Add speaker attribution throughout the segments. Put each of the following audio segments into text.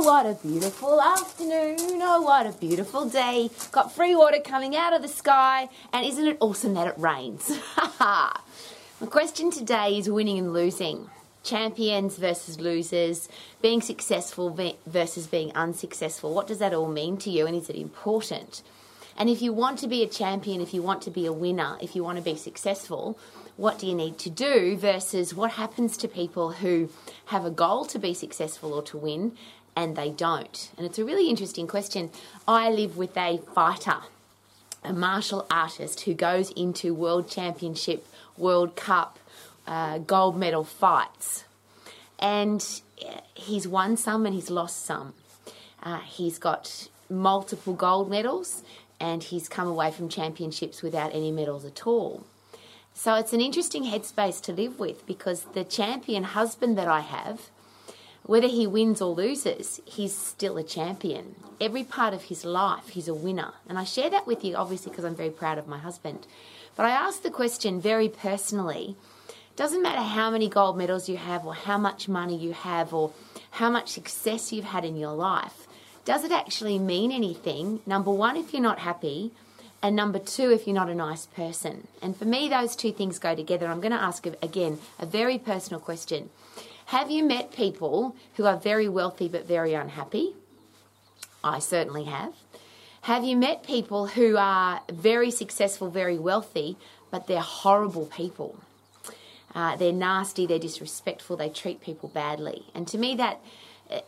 Speaker 1: Oh, what a beautiful afternoon. Oh, what a beautiful day. Got free water coming out of the sky. And isn't it awesome that it rains? My question today is winning and losing. Champions versus losers, being successful versus being unsuccessful. What does that all mean to you and is it important? And if you want to be a champion, if you want to be a winner, if you want to be successful, what do you need to do versus what happens to people who have a goal to be successful or to win and they don't? And it's a really interesting question. I live with a fighter, a martial artist who goes into world championship, World Cup, uh, gold medal fights. And he's won some and he's lost some. Uh, he's got multiple gold medals and he's come away from championships without any medals at all. So it's an interesting headspace to live with because the champion husband that I have, whether he wins or loses, he's still a champion. Every part of his life, he's a winner. And I share that with you, obviously, because I'm very proud of my husband. But I ask the question very personally doesn't matter how many gold medals you have, or how much money you have, or how much success you've had in your life. Does it actually mean anything? Number one, if you're not happy, and number two, if you're not a nice person. And for me, those two things go together. I'm going to ask again a very personal question. Have you met people who are very wealthy but very unhappy? I certainly have. Have you met people who are very successful, very wealthy, but they're horrible people? Uh, they're nasty, they're disrespectful, they treat people badly. And to me, that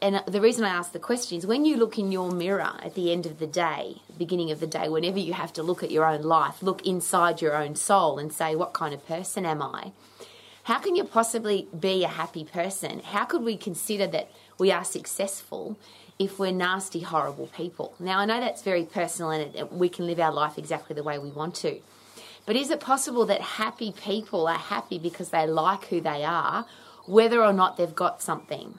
Speaker 1: and the reason I ask the question is when you look in your mirror at the end of the day, beginning of the day, whenever you have to look at your own life, look inside your own soul and say, what kind of person am I? How can you possibly be a happy person? How could we consider that we are successful if we're nasty, horrible people? Now, I know that's very personal and we can live our life exactly the way we want to. But is it possible that happy people are happy because they like who they are, whether or not they've got something?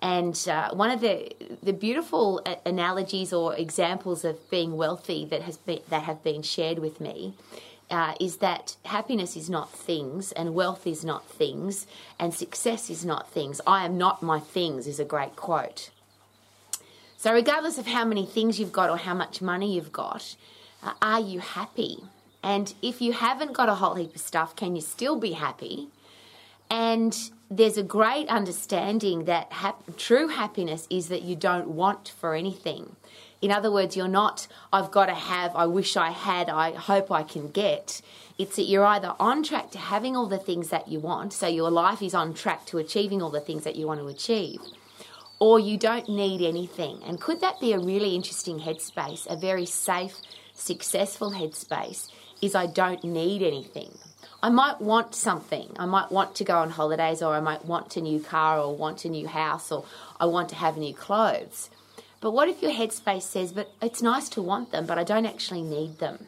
Speaker 1: And uh, one of the the beautiful analogies or examples of being wealthy that has been, that have been shared with me uh, is that happiness is not things, and wealth is not things, and success is not things. I am not my things is a great quote. So, regardless of how many things you've got or how much money you've got, uh, are you happy? And if you haven't got a whole heap of stuff, can you still be happy? And there's a great understanding that true happiness is that you don't want for anything. In other words, you're not, I've got to have, I wish I had, I hope I can get. It's that you're either on track to having all the things that you want, so your life is on track to achieving all the things that you want to achieve, or you don't need anything. And could that be a really interesting headspace, a very safe, successful headspace? Is I don't need anything. I might want something. I might want to go on holidays, or I might want a new car, or want a new house, or I want to have new clothes. But what if your headspace says, but it's nice to want them, but I don't actually need them?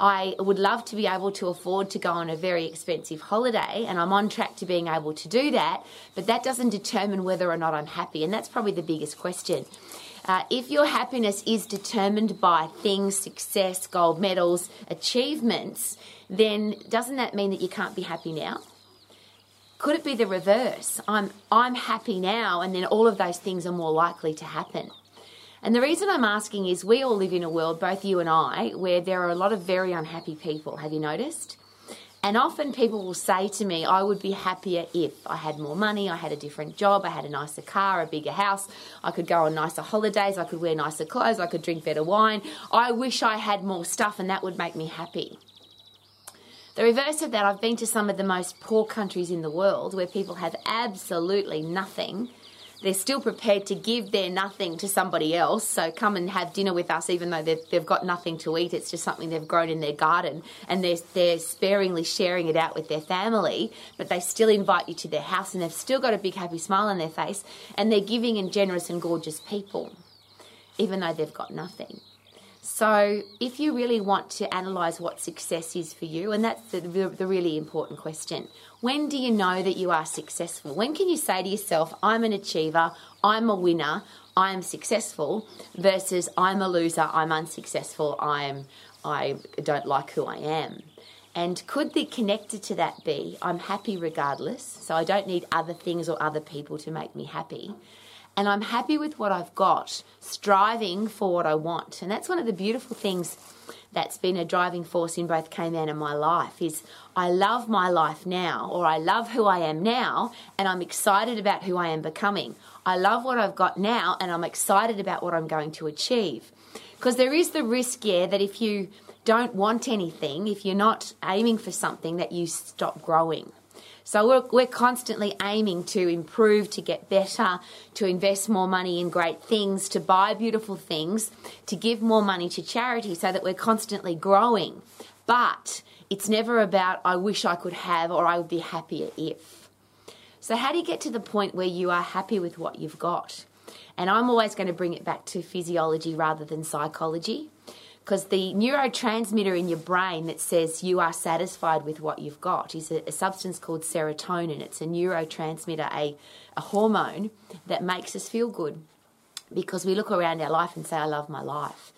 Speaker 1: I would love to be able to afford to go on a very expensive holiday, and I'm on track to being able to do that, but that doesn't determine whether or not I'm happy, and that's probably the biggest question. Uh, if your happiness is determined by things, success, gold medals, achievements, then doesn't that mean that you can't be happy now? Could it be the reverse? I'm I'm happy now and then all of those things are more likely to happen. And the reason I'm asking is we all live in a world, both you and I, where there are a lot of very unhappy people. Have you noticed? And often people will say to me, I would be happier if I had more money, I had a different job, I had a nicer car, a bigger house, I could go on nicer holidays, I could wear nicer clothes, I could drink better wine. I wish I had more stuff and that would make me happy. The reverse of that, I've been to some of the most poor countries in the world where people have absolutely nothing. They're still prepared to give their nothing to somebody else. So come and have dinner with us, even though they've, they've got nothing to eat. It's just something they've grown in their garden and they're, they're sparingly sharing it out with their family, but they still invite you to their house and they've still got a big happy smile on their face and they're giving and generous and gorgeous people, even though they've got nothing. So, if you really want to analyze what success is for you, and that's the, the, really important question, when do you know that you are successful? When can you say to yourself, I'm an achiever, I'm a winner, I'm successful, versus I'm a loser, I'm unsuccessful, I'm I don't like who I am. And could the connected to that be I'm happy regardless, so I don't need other things or other people to make me happy. And I'm happy with what I've got, striving for what I want. And that's one of the beautiful things that's been a driving force in both Cayman and my life is I love my life now or I love who I am now and I'm excited about who I am becoming. I love what I've got now and I'm excited about what I'm going to achieve. Because there is the risk, yeah, that if you don't want anything, if you're not aiming for something, that you stop growing. So we're, we're constantly aiming to improve, to get better, to invest more money in great things, to buy beautiful things, to give more money to charity so that we're constantly growing. But it's never about, I wish I could have or I would be happier if. So, how do you get to the point where you are happy with what you've got? And I'm always going to bring it back to physiology rather than psychology because the neurotransmitter in your brain that says you are satisfied with what you've got is a, a substance called serotonin. It's a neurotransmitter, a, a hormone that makes us feel good because we look around our life and say, I love my life.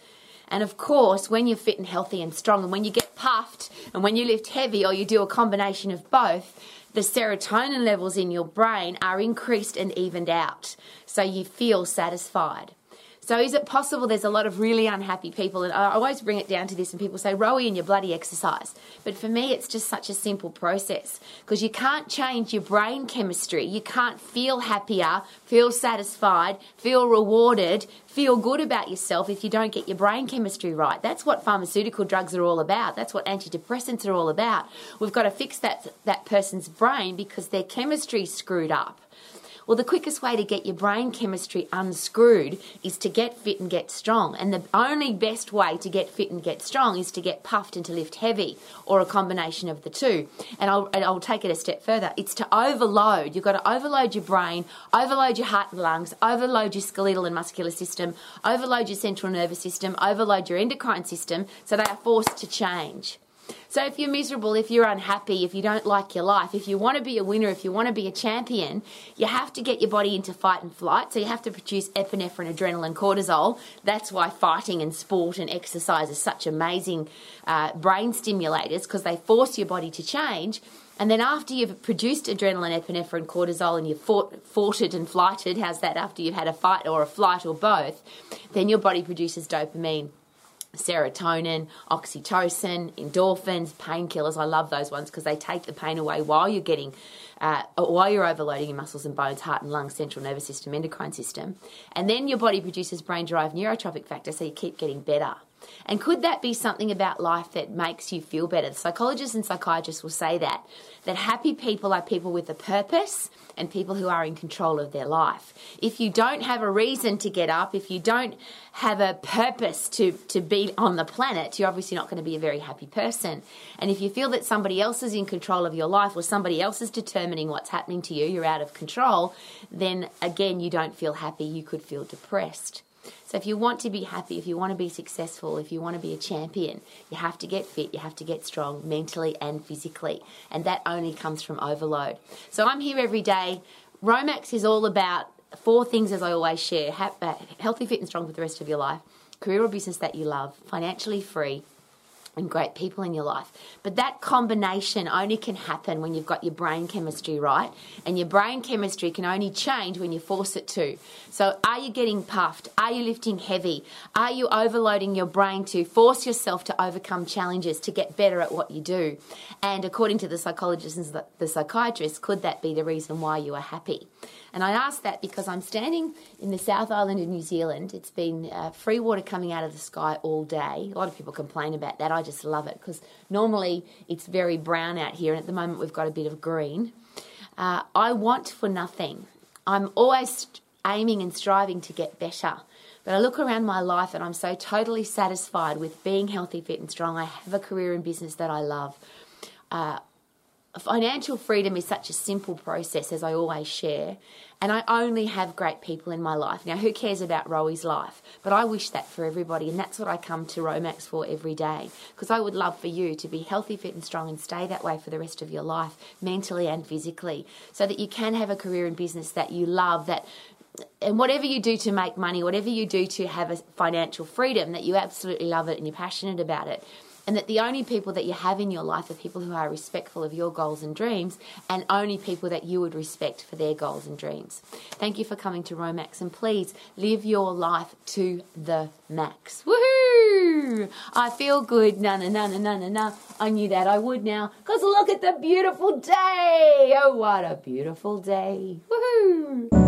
Speaker 1: And of course, when you're fit and healthy and strong, and when you get puffed, and when you lift heavy, or you do a combination of both, the serotonin levels in your brain are increased and evened out. So you feel satisfied. So is it possible there's a lot of really unhappy people? And I always bring it down to this, and people say, Rowie, and your bloody exercise. But for me, it's just such a simple process because you can't change your brain chemistry. You can't feel happier, feel satisfied, feel rewarded, feel good about yourself if you don't get your brain chemistry right. That's what pharmaceutical drugs are all about. That's what antidepressants are all about. We've got to fix that, that person's brain because their chemistry's screwed up. Well, the quickest way to get your brain chemistry unscrewed is to get fit and get strong. And the only best way to get fit and get strong is to get puffed and to lift heavy, or a combination of the two. And I'll, and I'll take it a step further. It's to overload. You've got to overload your brain, overload your heart and lungs, overload your skeletal and muscular system, overload your central nervous system, overload your endocrine system, so they are forced to change. So if you're miserable, if you're unhappy, if you don't like your life, if you want to be a winner, if you want to be a champion, you have to get your body into fight and flight. So you have to produce epinephrine, adrenaline, cortisol. That's why fighting and sport and exercise are such amazing uh, brain stimulators because they force your body to change. And then after you've produced adrenaline, epinephrine, cortisol, and you've fought, foughted and flighted, how's that after you've had a fight or a flight or both, then your body produces dopamine serotonin, oxytocin, endorphins, painkillers. I love those ones because they take the pain away while you're getting, uh, while you're overloading your muscles and bones, heart and lungs, central nervous system, endocrine system. And then your body produces brain derived neurotrophic factor, so you keep getting better. And could that be something about life that makes you feel better? Psychologists and psychiatrists will say that that happy people are people with a purpose and people who are in control of their life. If you don't have a reason to get up, if you don't have a purpose to, to be on the planet, you're obviously not going to be a very happy person. And if you feel that somebody else is in control of your life or somebody else is determining what's happening to you, you're out of control, then again, you don't feel happy, you could feel depressed. So if you want to be happy, if you want to be successful, if you want to be a champion, you have to get fit, you have to get strong mentally and physically. And that only comes from overload. So I'm here every day. Romax is all about four things as I always share. Uh, healthy, fit and strong for the rest of your life. Career or business that you love, financially free, and great people in your life. But that combination only can happen when you've got your brain chemistry right, and your brain chemistry can only change when you force it to. So, are you getting puffed? Are you lifting heavy? Are you overloading your brain to force yourself to overcome challenges to get better at what you do? And according to the psychologists and the psychiatrists, could that be the reason why you are happy? And I ask that because I'm standing in the South Island of New Zealand. It's been uh, free water coming out of the sky all day. A lot of people complain about that. I just love it because normally it's very brown out here, and at the moment we've got a bit of green. Uh, I want for nothing. I'm always aiming and striving to get better. But I look around my life and I'm so totally satisfied with being healthy, fit, and strong. I have a career in business that I love. Uh, financial freedom is such a simple process, as I always share, and I only have great people in my life. Now, who cares about Rowie's life? But I wish that for everybody, and that's what I come to Romax for every day, because I would love for you to be healthy, fit, and strong and stay that way for the rest of your life, mentally and physically, so that you can have a career in business that you love, that and whatever you do to make money, whatever you do to have a financial freedom, that you absolutely love it and you're passionate about it and that the only people that you have in your life are people who are respectful of your goals and dreams, and only people that you would respect for their goals and dreams. Thank you for coming to Romax, and please live your life to the max. Woohoo! I feel good. Na na na na na na na. I knew that I would now, because look at the beautiful day. Oh, what a beautiful day. Woohoo!